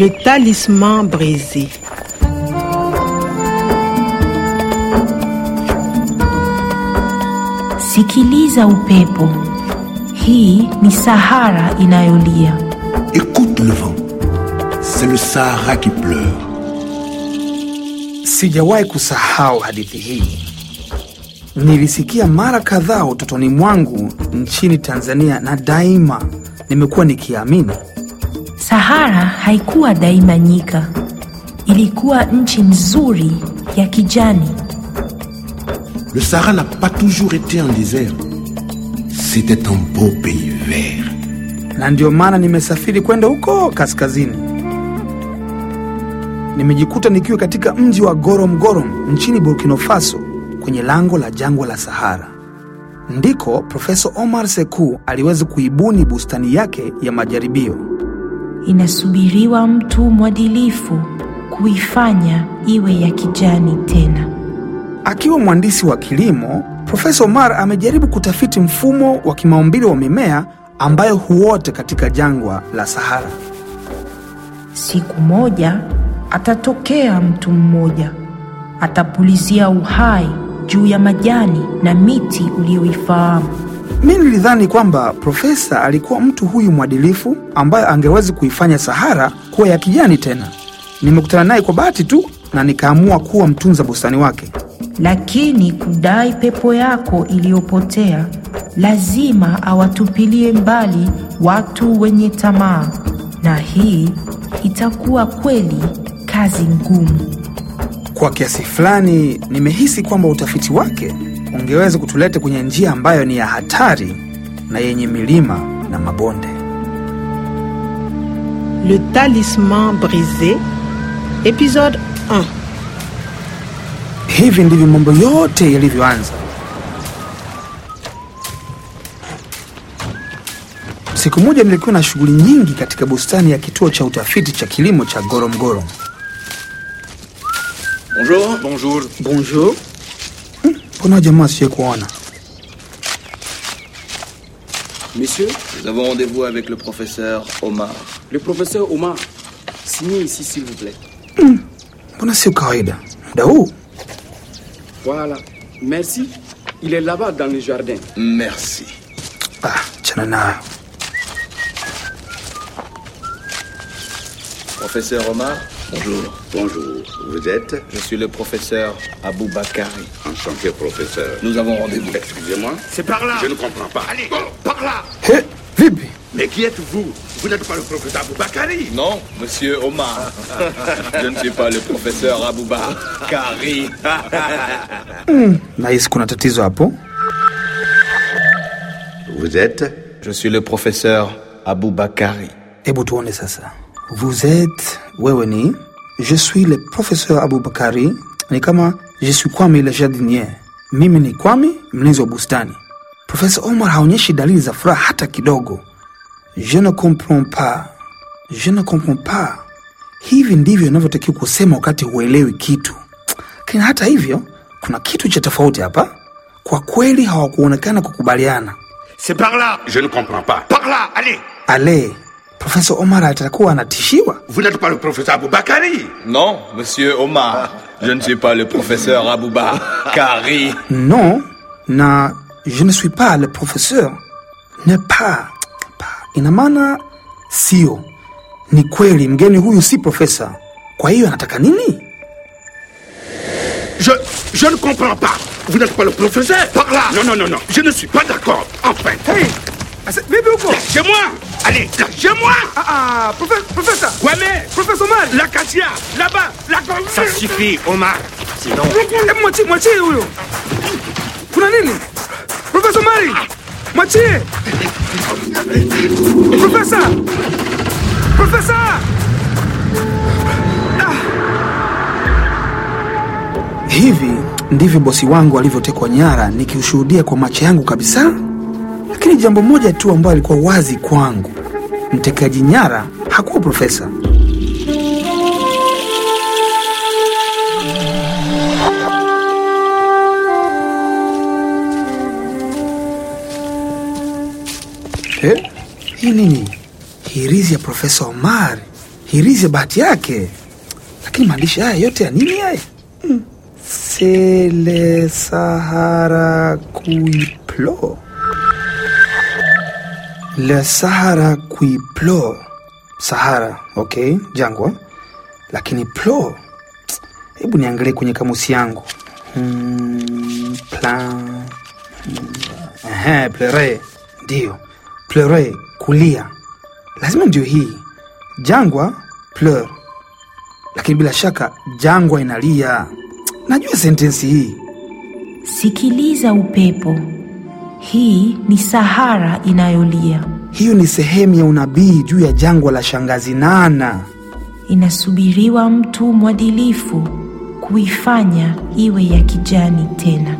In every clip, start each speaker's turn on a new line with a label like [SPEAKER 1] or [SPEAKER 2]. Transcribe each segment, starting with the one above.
[SPEAKER 1] Le talisman brisé.
[SPEAKER 2] Sikiliza upepo. Hii ni Sahara inayolia.
[SPEAKER 3] Écoute le vent. C'est le Sahara qui pleure.
[SPEAKER 4] Sijawahi kusahau hadithi hii. Nilisikia mara kadhaa utotoni mwangu nchini Tanzania, na daima nimekuwa nikiamini
[SPEAKER 2] Sahara haikuwa daima nyika, ilikuwa nchi nzuri ya kijani.
[SPEAKER 3] Le Sahara n'a pas toujours été un désert. C'était un beau pays vert.
[SPEAKER 4] na ndio maana nimesafiri kwenda huko kaskazini. Nimejikuta nikiwa katika mji wa Gorom-Gorom nchini Burkina Faso, kwenye lango la jangwa la Sahara. Ndiko Profesa Omar Sekou aliweza kuibuni bustani yake ya majaribio.
[SPEAKER 2] Inasubiriwa mtu mwadilifu kuifanya iwe ya kijani tena.
[SPEAKER 4] Akiwa mhandisi wa kilimo, Profesa Omar amejaribu kutafiti mfumo wa kimaumbile wa mimea ambayo huote katika jangwa la Sahara.
[SPEAKER 2] Siku moja atatokea mtu mmoja, atapulizia uhai juu ya majani na miti uliyoifahamu.
[SPEAKER 4] Mi nilidhani kwamba profesa alikuwa mtu huyu mwadilifu ambaye angewezi kuifanya Sahara kuwa ya kijani tena. Nimekutana naye kwa bahati tu na nikaamua kuwa mtunza bustani wake.
[SPEAKER 2] Lakini kudai pepo yako iliyopotea, lazima awatupilie mbali watu wenye tamaa, na hii itakuwa kweli kazi ngumu.
[SPEAKER 4] Kwa kiasi fulani, nimehisi kwamba utafiti wake ungeweza kutuleta kwenye njia ambayo ni ya hatari na yenye milima na mabonde.
[SPEAKER 1] Le talisman Brise, episode 1.
[SPEAKER 4] Hivi ndivyo mambo yote yalivyoanza. Siku moja nilikuwa na shughuli nyingi katika bustani ya kituo cha utafiti cha kilimo cha Goromgorom.
[SPEAKER 5] Bonjour. Bonjour.
[SPEAKER 4] Bonjour. Hmm, Mbona jamaa siye kuona?
[SPEAKER 6] Monsieur,
[SPEAKER 5] Nous avons rendez-vous avec le professeur Omar.
[SPEAKER 6] le professeur Omar, signez ici s'il vous plaît.
[SPEAKER 4] Mbona sio kawaida? Muda huu?
[SPEAKER 6] Voilà. Merci. Il est là-bas dans le jardin.
[SPEAKER 5] Merci.
[SPEAKER 4] Ah, chana nayo.
[SPEAKER 5] Professeur Omar, bonjour.
[SPEAKER 7] Bonjour, vous êtes
[SPEAKER 5] Je suis le professeur Abou Bakari.
[SPEAKER 7] enchanté, professeur.
[SPEAKER 5] Nous avons rendez-vous.
[SPEAKER 7] Excusez-moi,
[SPEAKER 8] C'est par là
[SPEAKER 7] je ne comprends pas.
[SPEAKER 8] Allez, par là
[SPEAKER 4] vipi?
[SPEAKER 8] Mais qui êtes-vous? Vous n'êtes pas le professeur Boubakari
[SPEAKER 5] Non, monsieur Omar. Je ne suis pas le professeur Abou Bakari.
[SPEAKER 4] Nahisi kuna tatizo hapo.
[SPEAKER 7] Vous êtes
[SPEAKER 5] Je suis le professeur Abou Bakari.
[SPEAKER 4] Hebu tuone sasa. Vous êtes, wewe ni je suis le professeur Abubakari, ni kama je suis Kwame le jardinier. Mimi ni Kwame, mlinzi wa bustani. Profesa Omar haonyeshi dalili za furaha hata kidogo. Je ne comprends pas, je ne comprends pas. Hivi ndivyo inavyotakiwa kusema wakati huelewi kitu. Lakini hata hivyo, kuna kitu cha tofauti hapa. Kwa kweli hawakuonekana kukubaliana.
[SPEAKER 8] C'est par là
[SPEAKER 7] Je ne comprends pas.
[SPEAKER 8] Par là, allez
[SPEAKER 4] Ale, Profesa Omar atakuwa anatishiwa.
[SPEAKER 8] Vous n'êtes pas le professeur Boubakari
[SPEAKER 5] Non, monsieur Omar. Je ne suis pas le professeur Abou Bakari.
[SPEAKER 4] Non, na je ne suis pas le professeur. Ne pas. pas. Ina maana sio. Ni kweli mgeni huyu si profesa. Kwa hiyo anataka nini?
[SPEAKER 8] je, je ne comprends pas Vous n'êtes pas le professeur Par là Non, non, non, non, je ne suis pas d'accord. Enfin
[SPEAKER 4] Hey, vipi huko?
[SPEAKER 8] Chez moi. Allez, chez
[SPEAKER 4] moi. Ah, ah,
[SPEAKER 8] professeur. Kwame.
[SPEAKER 4] Professeur Omar.
[SPEAKER 8] La Katia. Là-bas, la Ça suffit, Omar Sinon...
[SPEAKER 4] Hebu mwachie, mwachie huyo. Kuna nini? Profesa Omari. Mwachie. Profesa. Ah. Hivi ndivyo bosi wangu alivyotekwa nyara nikiushuhudia kwa macho yangu kabisa. Lakini jambo moja tu ambayo alikuwa wazi kwangu, mtekaji nyara hakuwa profesa. Eh, hii nini? Hirizi ya Profesa Omar hirizi ya bahati yake. Lakini maandishi haya yote ya nini haya? Hmm. Sele Sahara Kuiplo, Le Sahara Kuiplo, Sahara, okay, jangwa. Lakini plo, hebu niangalie kwenye kamusi yangu. Hmm, plan Ehe, plere ndio plere, kulia, lazima ndio hii. Jangwa pleur, lakini bila shaka jangwa inalia. Najua sentensi hii.
[SPEAKER 2] Sikiliza upepo, hii ni Sahara inayolia,
[SPEAKER 4] Hiyo ni sehemu ya unabii juu ya jangwa la shangazi Nana.
[SPEAKER 2] inasubiriwa mtu mwadilifu kuifanya iwe ya kijani tena.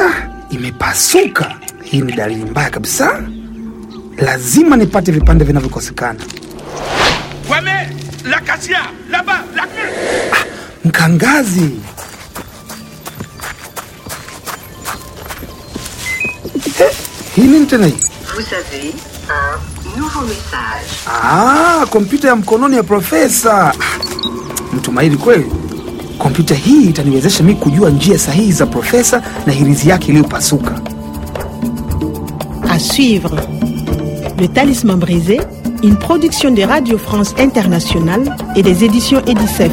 [SPEAKER 4] Ah, imepasuka. Hii ni dalili mbaya kabisa. Lazima nipate vipande vinavyokosekana.
[SPEAKER 8] Kwame, la kasia, laba, la
[SPEAKER 4] Mkangazi, nini tena
[SPEAKER 9] Vous avez un nouveau message.
[SPEAKER 4] Ah, kompyuta ya mkononi ya profesa. Mtu mahiri kweli. Kompyuta hii itaniwezesha mi kujua njia sahihi za profesa na hirizi yake iliyopasuka.
[SPEAKER 1] À suivre. Le Talisman brisé, une production de Radio France Internationale et des éditions Edicef.